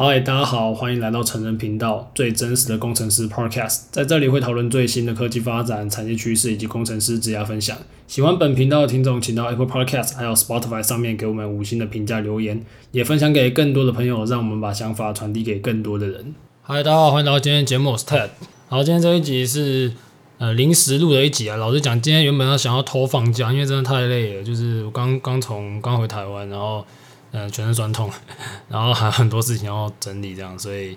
嗨，大家好，欢迎来到成人频道最真实的工程师 Podcast，在这里会讨论最新的科技发展、产业趋势以及工程师职业分享。喜欢本频道的听众，请到 Apple Podcast 还有 Spotify 上面给我们五星的评价留言，也分享给更多的朋友，让我们把想法传递给更多的人。嗨，大家好，欢迎来到今天的节目，我是 Ted。好，今天这一集是呃临时录的一集啊。老实讲，今天原本要想要偷放假，因为真的太累了，就是我刚刚从刚回台湾，然后。嗯，全身酸痛，然后还很多事情要整理，这样，所以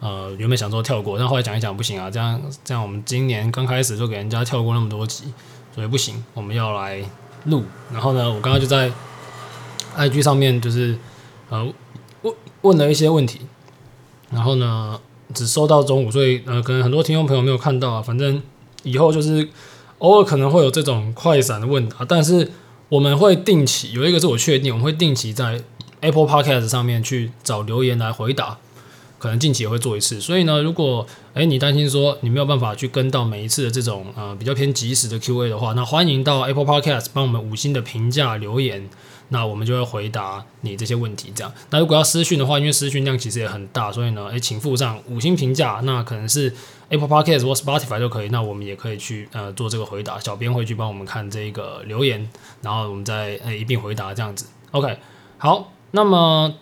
呃，原本想说跳过，但后来讲一讲不行啊，这样这样，我们今年刚开始就给人家跳过那么多集，所以不行，我们要来录。然后呢，我刚刚就在 IG 上面就是呃问问了一些问题，然后呢只收到中午，所以呃可能很多听众朋友没有看到啊，反正以后就是偶尔可能会有这种快闪的问答，但是我们会定期有一个是我确定，我们会定期在。Apple Podcast 上面去找留言来回答，可能近期也会做一次。所以呢，如果诶你担心说你没有办法去跟到每一次的这种呃比较偏即时的 Q&A 的话，那欢迎到 Apple Podcast 帮我们五星的评价留言，那我们就会回答你这些问题。这样，那如果要私讯的话，因为私讯量其实也很大，所以呢，诶请附上五星评价，那可能是 Apple Podcast 或 Spotify 都可以，那我们也可以去呃做这个回答，小编会去帮我们看这个留言，然后我们再诶一并回答这样子。OK，好。那么，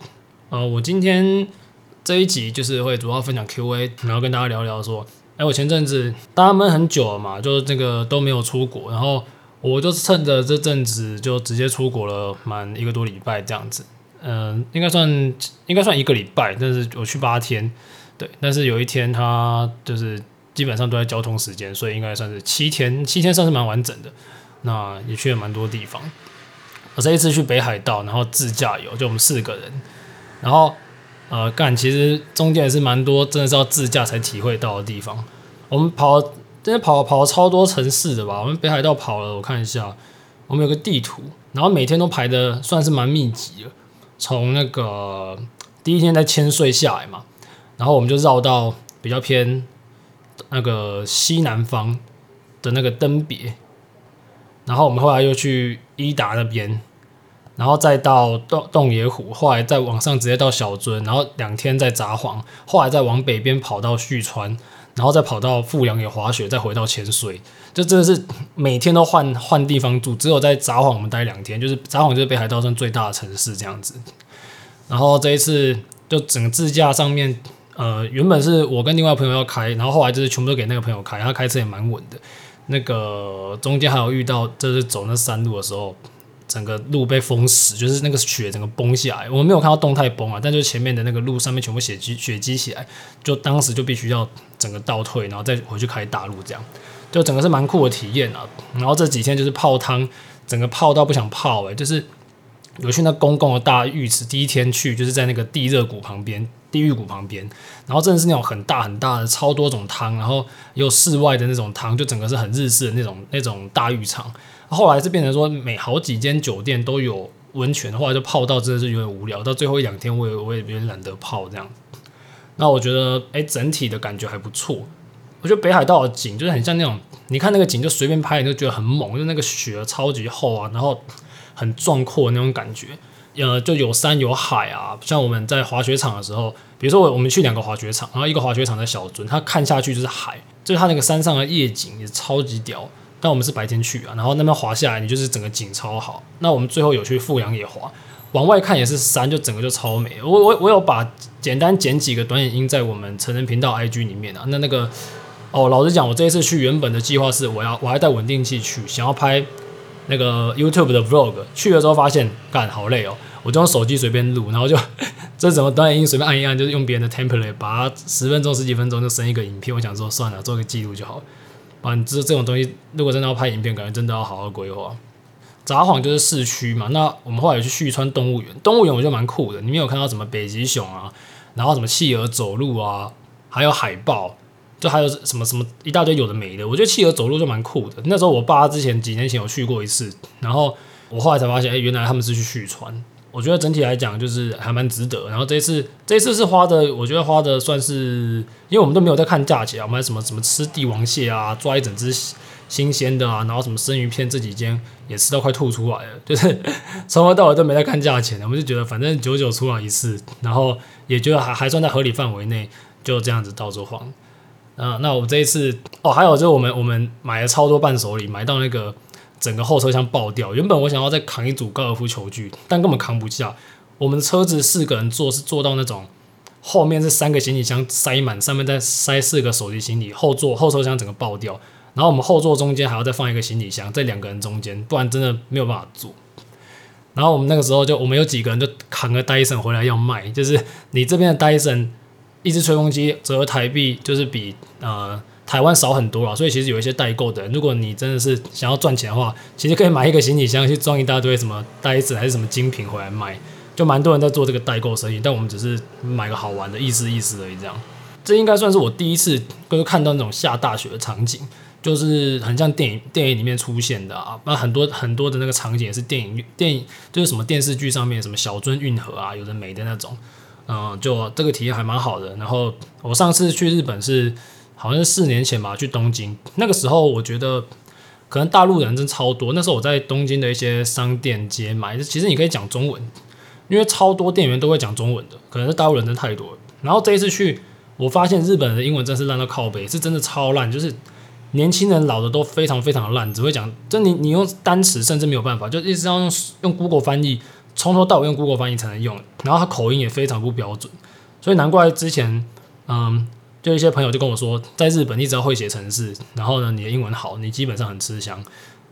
呃，我今天这一集就是会主要分享 Q&A，然后跟大家聊聊说，哎，我前阵子大家闷很久了嘛，就这个都没有出国，然后我就趁着这阵子就直接出国了，满一个多礼拜这样子，嗯、应该算应该算一个礼拜，但是我去八天，对，但是有一天他就是基本上都在交通时间，所以应该算是七天，七天算是蛮完整的，那也去了蛮多地方。我这一次去北海道，然后自驾游，就我们四个人，然后呃干，其实中间也是蛮多，真的是要自驾才体会到的地方。我们跑，真的跑跑了超多城市的吧？我们北海道跑了，我看一下，我们有个地图，然后每天都排的算是蛮密集的。从那个第一天在千岁下来嘛，然后我们就绕到比较偏那个西南方的那个登别。然后我们后来又去伊达那边，然后再到洞洞爷湖，后来再往上直接到小樽，然后两天在札幌，后来再往北边跑到旭川，然后再跑到富良野滑雪，再回到潜水，就真的是每天都换换地方住，只有在札幌我们待两天，就是札幌就是北海道上最大的城市这样子。然后这一次就整个自驾上面，呃，原本是我跟另外朋友要开，然后后来就是全部都给那个朋友开，他开车也蛮稳的。那个中间还有遇到，就是走那山路的时候，整个路被封死，就是那个雪整个崩下来。我们没有看到动态崩啊，但就前面的那个路上面全部雪积雪积起来，就当时就必须要整个倒退，然后再回去开大路，这样就整个是蛮酷的体验啊。然后这几天就是泡汤，整个泡到不想泡哎、就是有去那公共的大浴池，第一天去就是在那个地热谷旁边。地狱谷旁边，然后真的是那种很大很大的超多种汤，然后有室外的那种汤，就整个是很日式的那种那种大浴场。后来是变成说每好几间酒店都有温泉，后来就泡到真的是有点无聊。到最后一两天，我也我也有点懒得泡这样。那我觉得哎，整体的感觉还不错。我觉得北海道的景就是很像那种，你看那个景就随便拍，你就觉得很猛，就那个雪超级厚啊，然后很壮阔的那种感觉。呃，就有山有海啊，像我们在滑雪场的时候，比如说我我们去两个滑雪场，然后一个滑雪场在小樽，它看下去就是海，就是它那个山上的夜景也超级屌。但我们是白天去啊，然后那边滑下来，你就是整个景超好。那我们最后有去富阳野滑，往外看也是山，就整个就超美。我我我有把简单剪几个短影音在我们成人频道 IG 里面啊。那那个哦，老实讲，我这一次去原本的计划是我要我还带稳定器去，想要拍。那个 YouTube 的 Vlog 去的时候发现，干好累哦，我就用手机随便录，然后就 这怎么短影音随便按一按，就是用别人的 template 把它十分钟十几分钟就生一个影片。我想说算了，做个记录就好。反正这种东西，如果真的要拍影片，感觉真的要好好规划。札幌就是市区嘛，那我们后来有去旭川动物园，动物园我觉得蛮酷的，里面有看到什么北极熊啊，然后什么企鹅走路啊，还有海豹。就还有什么什么一大堆有的没的，我觉得企鹅走路就蛮酷的。那时候我爸之前几年前有去过一次，然后我后来才发现，哎，原来他们是去续船。我觉得整体来讲就是还蛮值得。然后这一次，这一次是花的，我觉得花的算是，因为我们都没有在看价钱啊，我们什么什么吃帝王蟹啊，抓一整只新鲜的啊，然后什么生鱼片这几间也吃到快吐出来了，就是 从头到尾都没在看价钱，我们就觉得反正九九出来一次，然后也觉得还还算在合理范围内，就这样子到处晃。嗯，那我们这一次哦，还有就是我们我们买了超多伴手礼，买到那个。整个后车厢爆掉。原本我想要再扛一组高尔夫球具，但根本扛不下。我们的车子四个人坐是坐到那种后面是三个行李箱塞满，上面再塞四个手提行李，后座后车厢整个爆掉。然后我们后座中间还要再放一个行李箱，在两个人中间，不然真的没有办法坐。然后我们那个时候就我们有几个人就扛个戴森回来要卖，就是你这边的戴森一支吹风机折合台币就是比呃。台湾少很多了，所以其实有一些代购的，如果你真的是想要赚钱的话，其实可以买一个行李箱去装一大堆什么袋子还是什么精品回来卖，就蛮多人在做这个代购生意。但我们只是买个好玩的意思意思而已，这样。这应该算是我第一次就是看到那种下大雪的场景，就是很像电影电影里面出现的啊。那很多很多的那个场景也是电影电影，就是什么电视剧上面什么小樽运河啊，有的没的那种。嗯，就这个体验还蛮好的。然后我上次去日本是。好像是四年前吧，去东京那个时候，我觉得可能大陆人真超多。那时候我在东京的一些商店街买，其实你可以讲中文，因为超多店员都会讲中文的。可能是大陆人真太多。然后这一次去，我发现日本人的英文真是烂到靠北，是真的超烂，就是年轻人老的都非常非常的烂，只会讲，就你你用单词甚至没有办法，就一直要用用 Google 翻译，从头到尾用 Google 翻译才能用。然后他口音也非常不标准，所以难怪之前嗯。就一些朋友就跟我说，在日本你只要会写程式，然后呢，你的英文好，你基本上很吃香。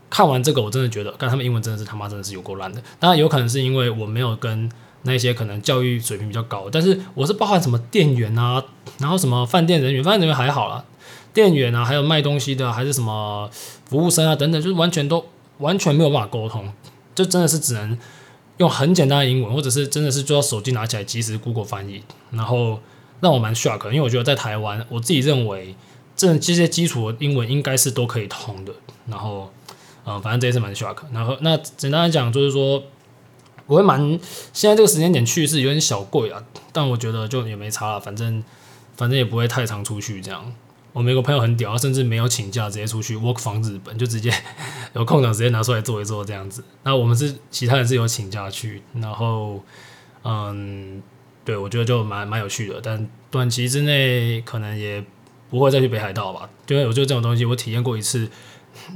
看完这个，我真的觉得，但他们英文真的是他妈真的是有够烂的。当然有可能是因为我没有跟那些可能教育水平比较高，但是我是包含什么店员啊，然后什么饭店人员，饭店人员还好啦，店员啊，还有卖东西的，还是什么服务生啊等等，就是完全都完全没有办法沟通，就真的是只能用很简单的英文，或者是真的是就要手机拿起来即时 Google 翻译，然后。让我蛮 shock，因为我觉得在台湾，我自己认为这这些基础的英文应该是都可以通的。然后，嗯，反正这也是蛮 shock。然后，那简单来讲就是说，我会蛮现在这个时间点去是有点小贵啊，但我觉得就也没差了，反正反正也不会太常出去这样。我们有个朋友很屌，甚至没有请假直接出去 work from 日本，就直接 有空档直接拿出来做一做这样子。那我们是其他人是有请假去，然后嗯。对，我觉得就蛮蛮有趣的，但短期之内可能也不会再去北海道吧。因为我觉得这种东西我体验过一次，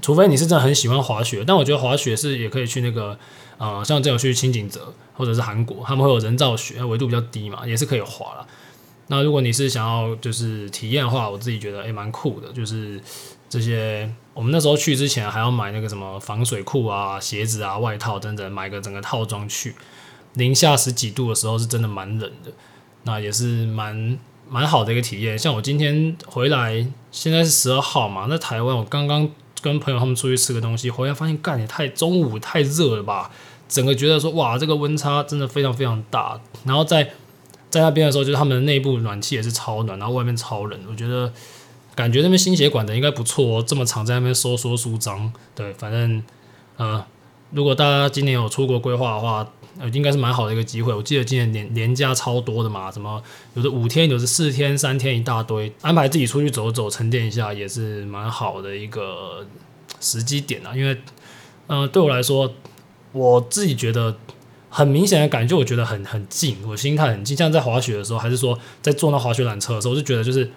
除非你是真的很喜欢滑雪，但我觉得滑雪是也可以去那个，呃，像这种去轻井泽或者是韩国，他们会有人造雪，纬度比较低嘛，也是可以滑了。那如果你是想要就是体验的话，我自己觉得诶蛮酷的，就是这些我们那时候去之前还要买那个什么防水裤啊、鞋子啊、外套等等，买个整个套装去。零下十几度的时候是真的蛮冷的，那也是蛮蛮好的一个体验。像我今天回来，现在是十二号嘛，那台湾我刚刚跟朋友他们出去吃个东西，回来发现干也太中午太热了吧，整个觉得说哇这个温差真的非常非常大。然后在在那边的时候，就是他们的内部暖气也是超暖，然后外面超冷，我觉得感觉那边心血管的应该不错哦，这么长在那边收缩舒张，对，反正呃，如果大家今年有出国规划的话。呃，应该是蛮好的一个机会。我记得今年年年假超多的嘛，什么有的五天，有的四天，三天一大堆，安排自己出去走走，沉淀一下也是蛮好的一个时机点啊。因为，嗯、呃，对我来说，我自己觉得很明显的感觉，我觉得很很近，我心态很近。像在滑雪的时候，还是说在坐那滑雪缆车的时候，我就觉得就是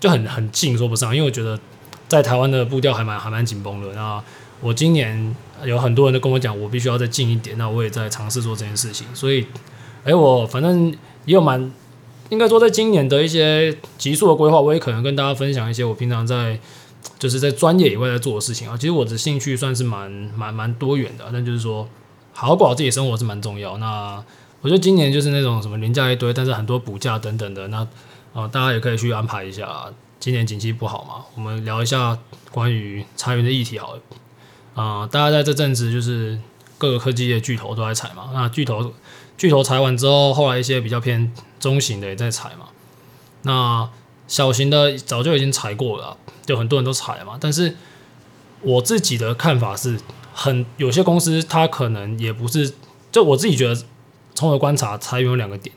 就很很近，说不上，因为我觉得在台湾的步调还蛮还蛮紧绷的。那我今年。有很多人都跟我讲，我必须要再近一点。那我也在尝试做这件事情。所以，哎，我反正也有蛮，应该说在今年的一些急速的规划，我也可能跟大家分享一些我平常在，就是在专业以外在做的事情啊。其实我的兴趣算是蛮蛮蛮多元的，但就是说，好好过好自己生活是蛮重要。那我觉得今年就是那种什么年假一堆，但是很多补假等等的，那啊，大家也可以去安排一下。今年景气不好嘛，我们聊一下关于裁员的议题好了。啊、呃，大家在这阵子就是各个科技业巨头都在裁嘛。那巨头巨头裁完之后，后来一些比较偏中型的也在裁嘛。那小型的早就已经裁过了，就很多人都裁嘛。但是我自己的看法是很有些公司它可能也不是，就我自己觉得从我的观察，裁员有两个点，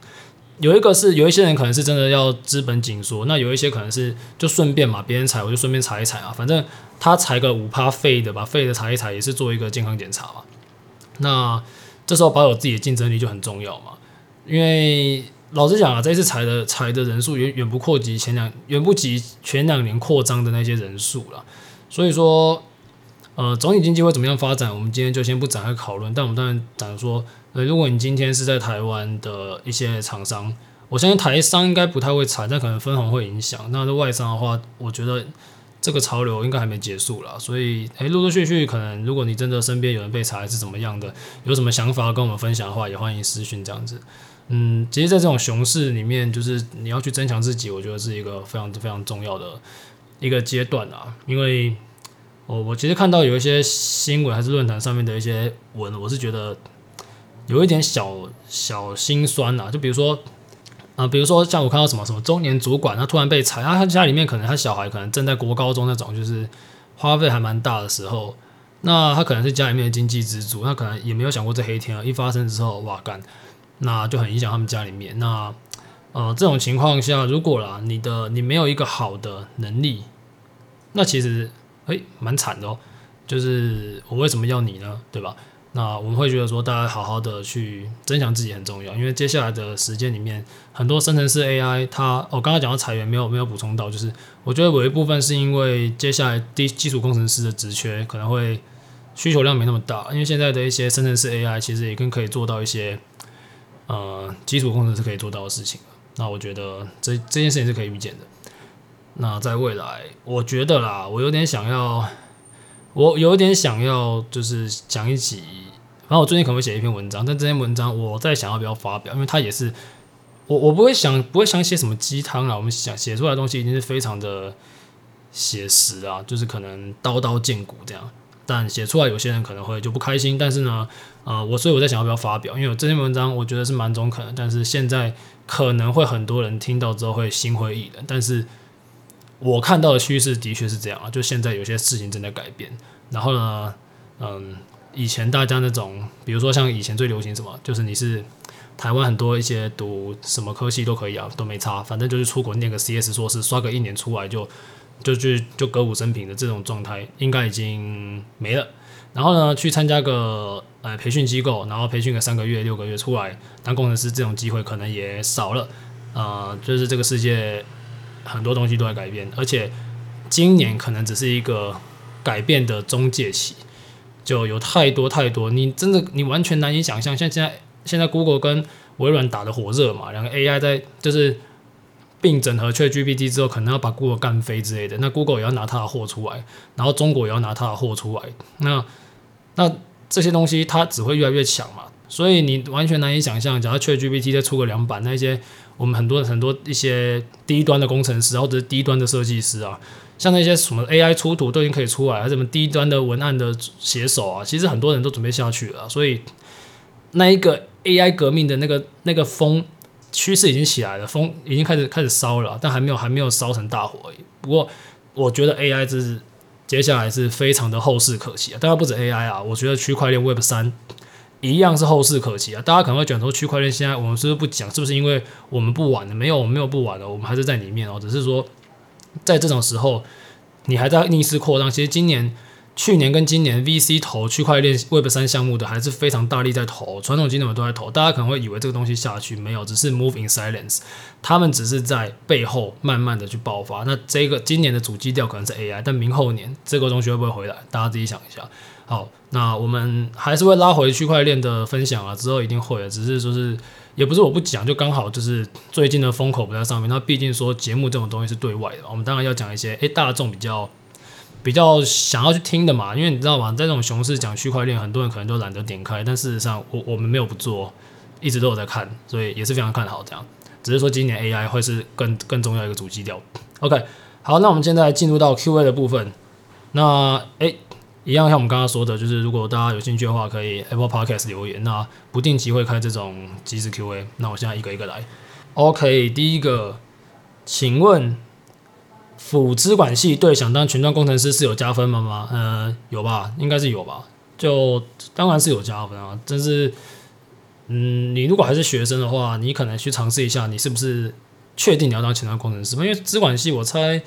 有一个是有一些人可能是真的要资本紧缩，那有一些可能是就顺便嘛，别人裁我就顺便裁一裁啊，反正他裁个五趴废的，吧废的裁一裁，也是做一个健康检查嘛。那这时候保有自己的竞争力就很重要嘛，因为老实讲啊，这一次裁的裁的人数远远不扩及前两，远不及前两年扩张的那些人数了，所以说。呃，总体经济会怎么样发展？我们今天就先不展开讨论。但我们当然讲说，呃，如果你今天是在台湾的一些厂商，我相信台商应该不太会裁，但可能分红会影响。那在外商的话，我觉得这个潮流应该还没结束啦。所以，诶，陆陆续续可能，如果你真的身边有人被裁是怎么样的，有什么想法跟我们分享的话，也欢迎私讯这样子。嗯，其实，在这种熊市里面，就是你要去增强自己，我觉得是一个非常非常重要的一个阶段啊，因为。我我其实看到有一些新闻还是论坛上面的一些文，我是觉得有一点小小心酸呐。就比如说啊、比如说像我看到什么什么中年主管，他突然被裁，他他家里面可能他小孩可能正在国高中那种，就是花费还蛮大的时候，那他可能是家里面的经济支柱，那可能也没有想过这黑天鹅一发生之后，哇干，那就很影响他们家里面。那呃这种情况下，如果啦你的你没有一个好的能力，那其实。诶，蛮惨的哦，就是我为什么要你呢？对吧？那我们会觉得说，大家好好的去增强自己很重要，因为接下来的时间里面，很多生成式 AI 它，我刚刚讲到裁员没有没有补充到，就是我觉得有一部分是因为接下来基基础工程师的职缺可能会需求量没那么大，因为现在的一些生成式 AI 其实已经可以做到一些呃基础工程师可以做到的事情。那我觉得这这件事情是可以预见的。那在未来，我觉得啦，我有点想要，我有点想要，就是讲一集。反正我最近可能会写一篇文章，但这篇文章我在想要不要发表，因为它也是我我不会想不会想写什么鸡汤啦，我们想写出来的东西一定是非常的写实啊，就是可能刀刀见骨这样。但写出来有些人可能会就不开心，但是呢，呃，我所以我在想要不要发表，因为这篇文章我觉得是蛮中肯的，但是现在可能会很多人听到之后会心灰意冷，但是。我看到的趋势的确是这样啊，就现在有些事情正在改变。然后呢，嗯，以前大家那种，比如说像以前最流行什么，就是你是台湾很多一些读什么科系都可以啊，都没差，反正就是出国念个 CS 硕士，刷个一年出来就就去就歌舞升平的这种状态，应该已经没了。然后呢，去参加个呃培训机构，然后培训个三个月、六个月出来当工程师，这种机会可能也少了。呃，就是这个世界。很多东西都在改变，而且今年可能只是一个改变的中介期，就有太多太多，你真的你完全难以想象。像现在现在 Google 跟微软打得火热嘛，两个 AI 在就是并整合 ChatGPT 之后，可能要把 Google 干飞之类的。那 Google 也要拿它的货出来，然后中国也要拿它的货出来。那那这些东西它只会越来越强嘛，所以你完全难以想象，假如 ChatGPT 再出个两版，那些。我们很多很多一些低端的工程师，或者是低端的设计师啊，像那些什么 AI 出图都已经可以出来，还什么低端的文案的写手啊，其实很多人都准备下去了。所以那一个 AI 革命的那个那个风趋势已经起来了，风已经开始开始烧了，但还没有还没有烧成大火而已。不过我觉得 AI 这是接下来是非常的后势可期啊，当然不止 AI 啊，我觉得区块链 Web 三。一样是后市可期啊！大家可能会讲说区块链现在我们是不是不讲？是不是因为我们不玩了？没有，我们没有不玩了，我们还是在里面哦。只是说，在这种时候，你还在逆势扩张。其实今年、去年跟今年 VC 投区块链 Web 三项目的还是非常大力在投，传统金融都在投。大家可能会以为这个东西下去没有，只是 move in silence，他们只是在背后慢慢的去爆发。那这个今年的主基调可能是 AI，但明后年这个东西会不会回来？大家自己想一下。好，那我们还是会拉回区块链的分享啊，之后一定会的。只是说是，也不是我不讲，就刚好就是最近的风口不在上面。那毕竟说节目这种东西是对外的，我们当然要讲一些诶、大众比较比较想要去听的嘛。因为你知道吗，在这种熊市讲区块链，很多人可能都懒得点开。但事实上，我我们没有不做，一直都有在看，所以也是非常看好这样。只是说今年 AI 会是更更重要一个主基调。OK，好，那我们现在进入到 QA 的部分。那诶。一样像我们刚刚说的，就是如果大家有兴趣的话，可以 Apple Podcast 留言。那不定期会开这种即时 Q&A。那我现在一个一个来。OK，第一个，请问辅资管系对想当前端工程师是有加分吗？吗？呃，有吧，应该是有吧。就当然是有加分啊。但是嗯，你如果还是学生的话，你可能去尝试一下，你是不是确定你要当前端工程师？因为资管系我猜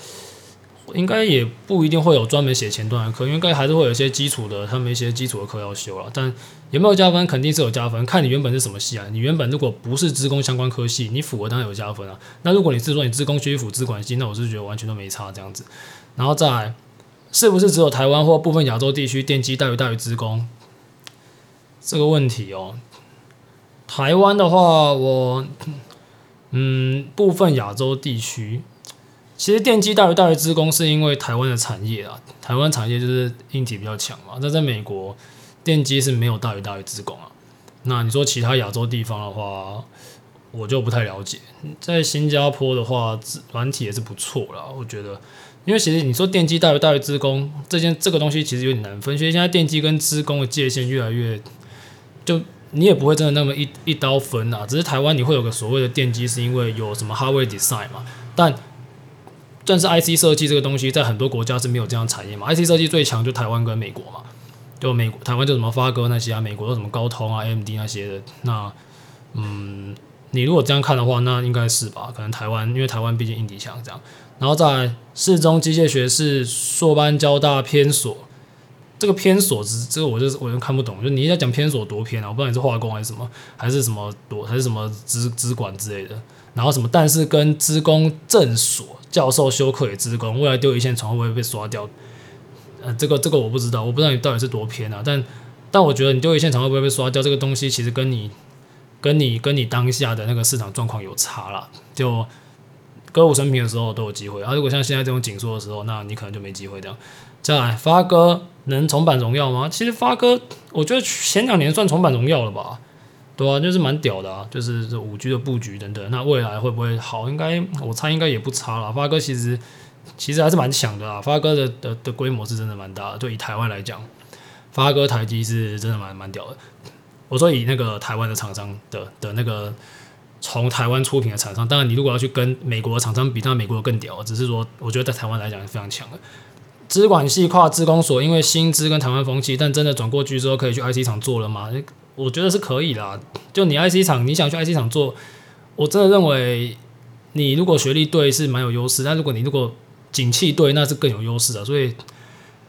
应该也不一定会有专门写前端的课，应该还是会有一些基础的，他们一些基础的课要修了。但有没有加分？肯定是有加分，看你原本是什么系啊。你原本如果不是资工相关科系，你符合当然有加分啊。那如果你是说你资工学辅资管系，那我是觉得完全都没差这样子。然后再来，是不是只有台湾或部分亚洲地区电机大于大于资工？这个问题哦。台湾的话，我嗯，部分亚洲地区，其实电机大于大于资工，是因为台湾的产业啊，台湾产业就是硬体比较强嘛。那在美国，电机是没有大于大于资工啊。那你说其他亚洲地方的话，我就不太了解。在新加坡的话，软体也是不错啦，我觉得，因为其实你说电机大于大于资工，这件这个东西其实有点难分，所以现在电机跟资工的界限越来越就。你也不会真的那么一一刀分啊，只是台湾你会有个所谓的电机，是因为有什么 hardware design 嘛，但但是 IC 设计这个东西在很多国家是没有这样产业嘛，IC 设计最强就台湾跟美国嘛，就美国台湾就什么发哥那些啊，美国有什么高通啊、AMD 那些的，那嗯，你如果这样看的话，那应该是吧，可能台湾因为台湾毕竟硬底强这样，然后在市中机械学是硕班交大偏所。这个偏所之，这个我就是我就看不懂，就你在讲偏所多偏啊？我不知道你是化工还是什么，还是什么多，还是什么资资管之类的。然后什么，但是跟资工正所教授修课也资工，未来丢一线虫会不会被刷掉？呃，这个这个我不知道，我不知道你到底是多偏啊。但但我觉得你丢一线虫会不会被刷掉？这个东西其实跟你跟你跟你当下的那个市场状况有差啦。就歌舞升平的时候都有机会，啊，如果像现在这种紧缩的时候，那你可能就没机会这样。再来，发哥能重返荣耀吗？其实发哥，我觉得前两年算重返荣耀了吧，对啊，就是蛮屌的啊，就是这五 G 的布局等等。那未来会不会好？应该我猜应该也不差了。发哥其实其实还是蛮强的啊，发哥的的的规模是真的蛮大的。对以台湾来讲，发哥台积是真的蛮蛮屌的。我说以那个台湾的厂商的的那个从台湾出品的厂商，当然你如果要去跟美国的厂商比，那美国更屌。只是说，我觉得在台湾来讲是非常强的。资管系跨资工所，因为薪资跟台湾风气，但真的转过去之后可以去 IC 厂做了吗？我觉得是可以啦。就你 IC 厂，你想去 IC 厂做，我真的认为你如果学历对是蛮有优势，但如果你如果景气对，那是更有优势的。所以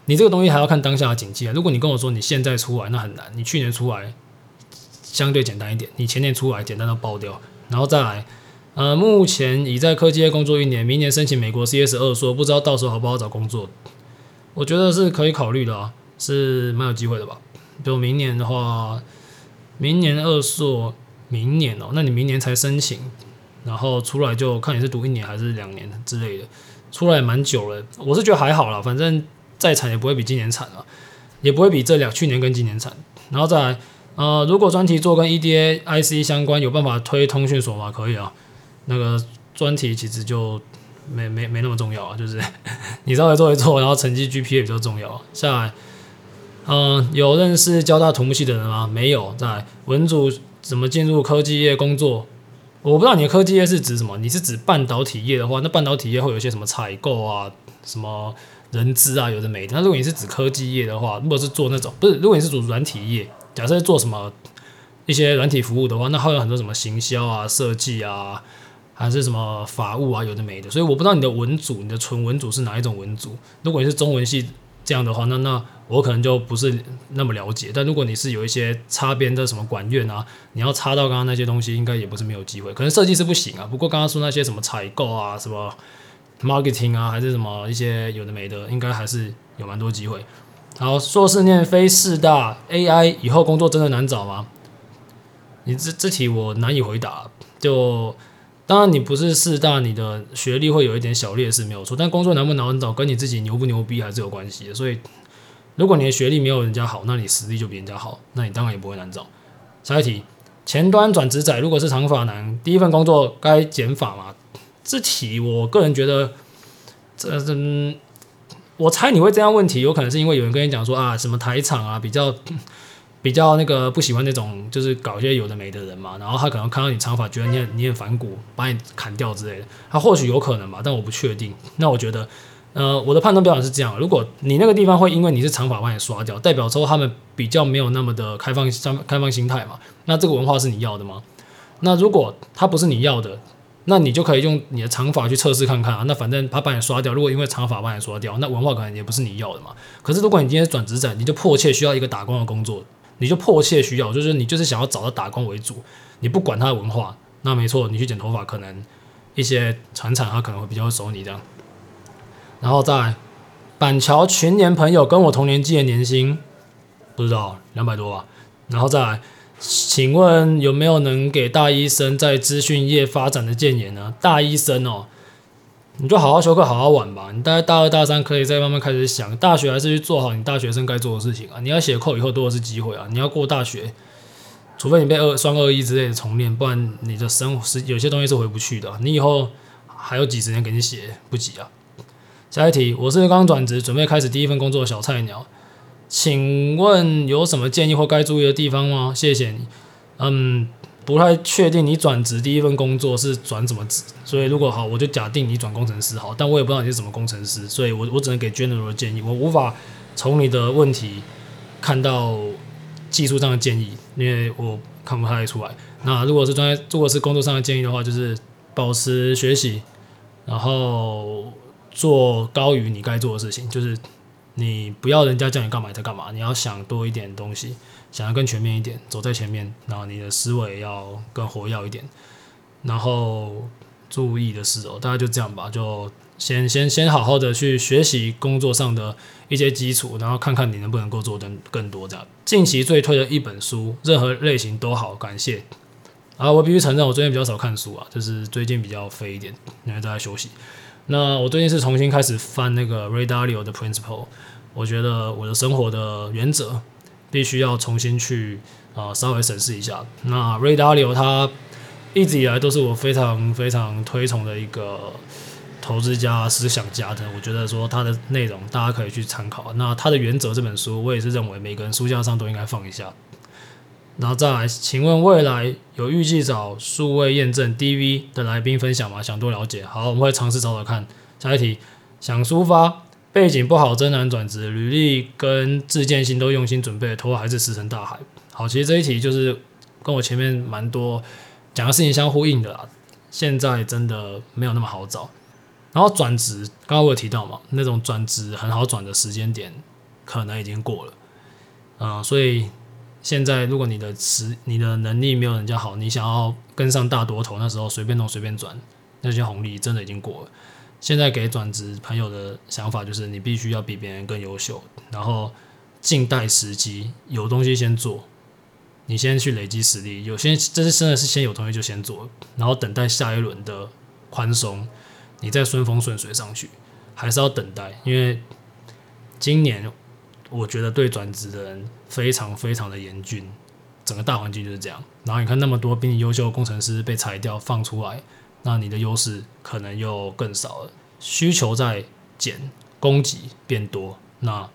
你这个东西还要看当下的景气啊。如果你跟我说你现在出来那很难，你去年出来相对简单一点，你前年出来简单到爆掉，然后再来，呃，目前已在科技业工作一年，明年申请美国 CS 二硕，不知道到时候好不好找工作。我觉得是可以考虑的啊，是蛮有机会的吧。就明年的话，明年二硕，明年哦，那你明年才申请，然后出来就看你是读一年还是两年之类的，出来蛮久了。我是觉得还好啦，反正再惨也不会比今年惨了，也不会比这两去年跟今年惨。然后再来，呃，如果专题做跟 EDA、IC 相关，有办法推通讯所吗？可以啊，那个专题其实就。没没没那么重要啊，就是 你稍微做一做，然后成绩 GPA 比较重要。下来，嗯、有认识交大土木系的人吗？没有。在文组怎么进入科技业工作？我不知道你的科技业是指什么？你是指半导体业的话，那半导体业会有一些什么采购啊、什么人资啊，有的没的。那如果你是指科技业的话，如果是做那种不是，如果你是做软体业，假设做什么一些软体服务的话，那还有很多什么行销啊、设计啊。还是什么法务啊，有的没的，所以我不知道你的文组，你的纯文组是哪一种文组。如果你是中文系这样的话，那那我可能就不是那么了解。但如果你是有一些插边的什么管院啊，你要插到刚刚那些东西，应该也不是没有机会。可能设计师不行啊，不过刚刚说那些什么采购啊、什么 marketing 啊，还是什么一些有的没的，应该还是有蛮多机会。好，硕士念非四大 AI 以后工作真的难找吗？你这这题我难以回答，就。当然，你不是四大，你的学历会有一点小劣势，没有错。但工作难不难找，跟你自己牛不牛逼还是有关系的。所以，如果你的学历没有人家好，那你实力就比人家好，那你当然也不会难找。下一题，前端转职仔，如果是长发男，第一份工作该剪发吗？这题我个人觉得，这这，我猜你会这样问题，有可能是因为有人跟你讲说啊，什么台厂啊比较。比较那个不喜欢那种就是搞一些有的没的人嘛，然后他可能看到你长发，觉得你很你很反骨，把你砍掉之类的，他或许有可能吧，但我不确定。那我觉得呃，我的判断标准是这样：如果你那个地方会因为你是长发把你刷掉，代表说他们比较没有那么的开放、开放心态嘛。那这个文化是你要的吗？那如果它不是你要的，那你就可以用你的长发去测试看看啊。那反正他把你刷掉，如果因为长发把你刷掉，那文化可能也不是你要的嘛。可是如果你今天转职仔，你就迫切需要一个打工的工作，你就迫切需要，就是你就是想要找到打工为主，你不管他的文化，那没错，你去剪头发，可能一些传产他可能会比较熟你这样。然后在板桥群年朋友跟我同年纪的年薪不知道两百多吧。然后再来。请问有没有能给大医生在资讯业发展的建言呢？大医生哦，你就好好修课，好好玩吧。你大概大二、大三可以再慢慢开始想，大学还是去做好你大学生该做的事情啊。你要写扣以后多的是机会啊。你要过大学，除非你被二双二一之类的重练，不然你的生活是有些东西是回不去的。你以后还有几十年给你写，不急啊。下一题，我是刚转职，准备开始第一份工作的小菜鸟。请问有什么建议或该注意的地方吗？谢谢你。嗯，不太确定你转职第一份工作是转什么职，所以如果好，我就假定你转工程师好，但我也不知道你是什么工程师，所以我我只能给 general 的建议，我无法从你的问题看到技术上的建议，因为我看不太出来。那如果是专业，如果是工作上的建议的话，就是保持学习，然后做高于你该做的事情，就是。你不要人家叫你干嘛你在干嘛，你要想多一点东西，想要更全面一点，走在前面，然后你的思维要更活跃一点，然后注意的是哦，大概就这样吧，就先先先好好的去学习工作上的一些基础，然后看看你能不能够做的更多这样。近期最推的一本书，任何类型都好，感谢。啊，我必须承认，我最近比较少看书啊，就是最近比较废一点，因为都在休息。那我最近是重新开始翻那个 Ray Dalio 的 Principle，我觉得我的生活的原则必须要重新去啊、稍微审视一下。那 Ray Dalio 他一直以来都是我非常非常推崇的一个投资家、思想家的，我觉得说他的内容大家可以去参考。那他的原则这本书，我也是认为每个人书架上都应该放一下。然后再来，请问未来有预计找数位验证 DV 的来宾分享吗？想多了解。好，我们会尝试找找看。下一题，想抒发背景不好，真难转职，履历跟自荐信都用心准备，头发还是石沉大海。好，其实这一题就是跟我前面蛮多讲的事情相呼应的啦。现在真的没有那么好找。然后转职，刚刚我有提到嘛，那种转职很好转的时间点可能已经过了。嗯，所以。现在，如果你的实你的能力没有人家好，你想要跟上大多头，那时候随便弄随便转，那些红利真的已经过了。现在给转职朋友的想法就是，你必须要比别人更优秀，然后静待时机，有东西先做，你先去累积实力。有些这是真的是先有东西就先做，然后等待下一轮的宽松，你再顺风顺水上去，还是要等待，因为今年。我觉得对转职的人非常非常的严峻，整个大环境就是这样。然后你看那么多比你优秀的工程师被裁掉放出来，那你的优势可能又更少了。需求在减，供给变多，那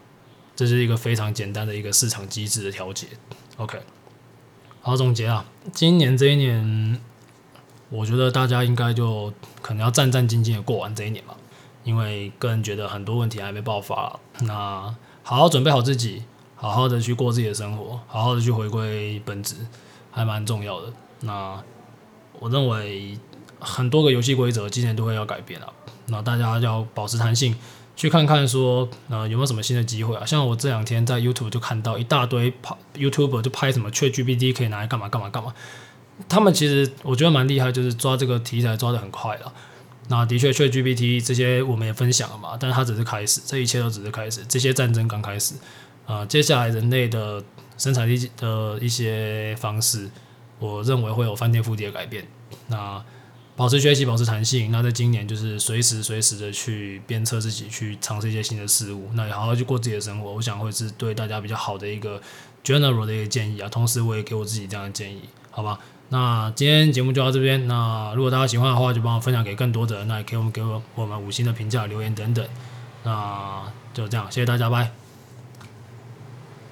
这是一个非常简单的一个市场机制的调节。OK，好，总结啊，今年这一年，我觉得大家应该就可能要战战兢兢的过完这一年吧，因为个人觉得很多问题还没爆发。那好好准备好自己，好好的去过自己的生活，好好的去回归本质，还蛮重要的。那我认为很多个游戏规则今年都会要改变了，那大家要保持弹性，去看看说呃有没有什么新的机会啊。像我这两天在 YouTube 就看到一大堆拍 YouTuber 就拍什么 ChatGPT 可以拿来干嘛干嘛干嘛，他们其实我觉得蛮厉害，就是抓这个题材抓得很快了。那的确，ChatGPT 这些我们也分享了嘛，但是它只是开始，这一切都只是开始，这些战争刚开始，啊、呃，接下来人类的生产力的一些方式，我认为会有翻天覆地的改变。那保持学习，保持弹性，那在今年就是随时随时的去鞭策自己，去尝试一些新的事物，那也好好去过自己的生活，我想会是对大家比较好的一个 general 的一个建议啊。同时，我也给我自己这样的建议，好吧？那今天节目就到这边。那如果大家喜欢的话，就帮我分享给更多的人。那也可以给我们给我我们五星的评价、留言等等。那就这样，谢谢大家，拜。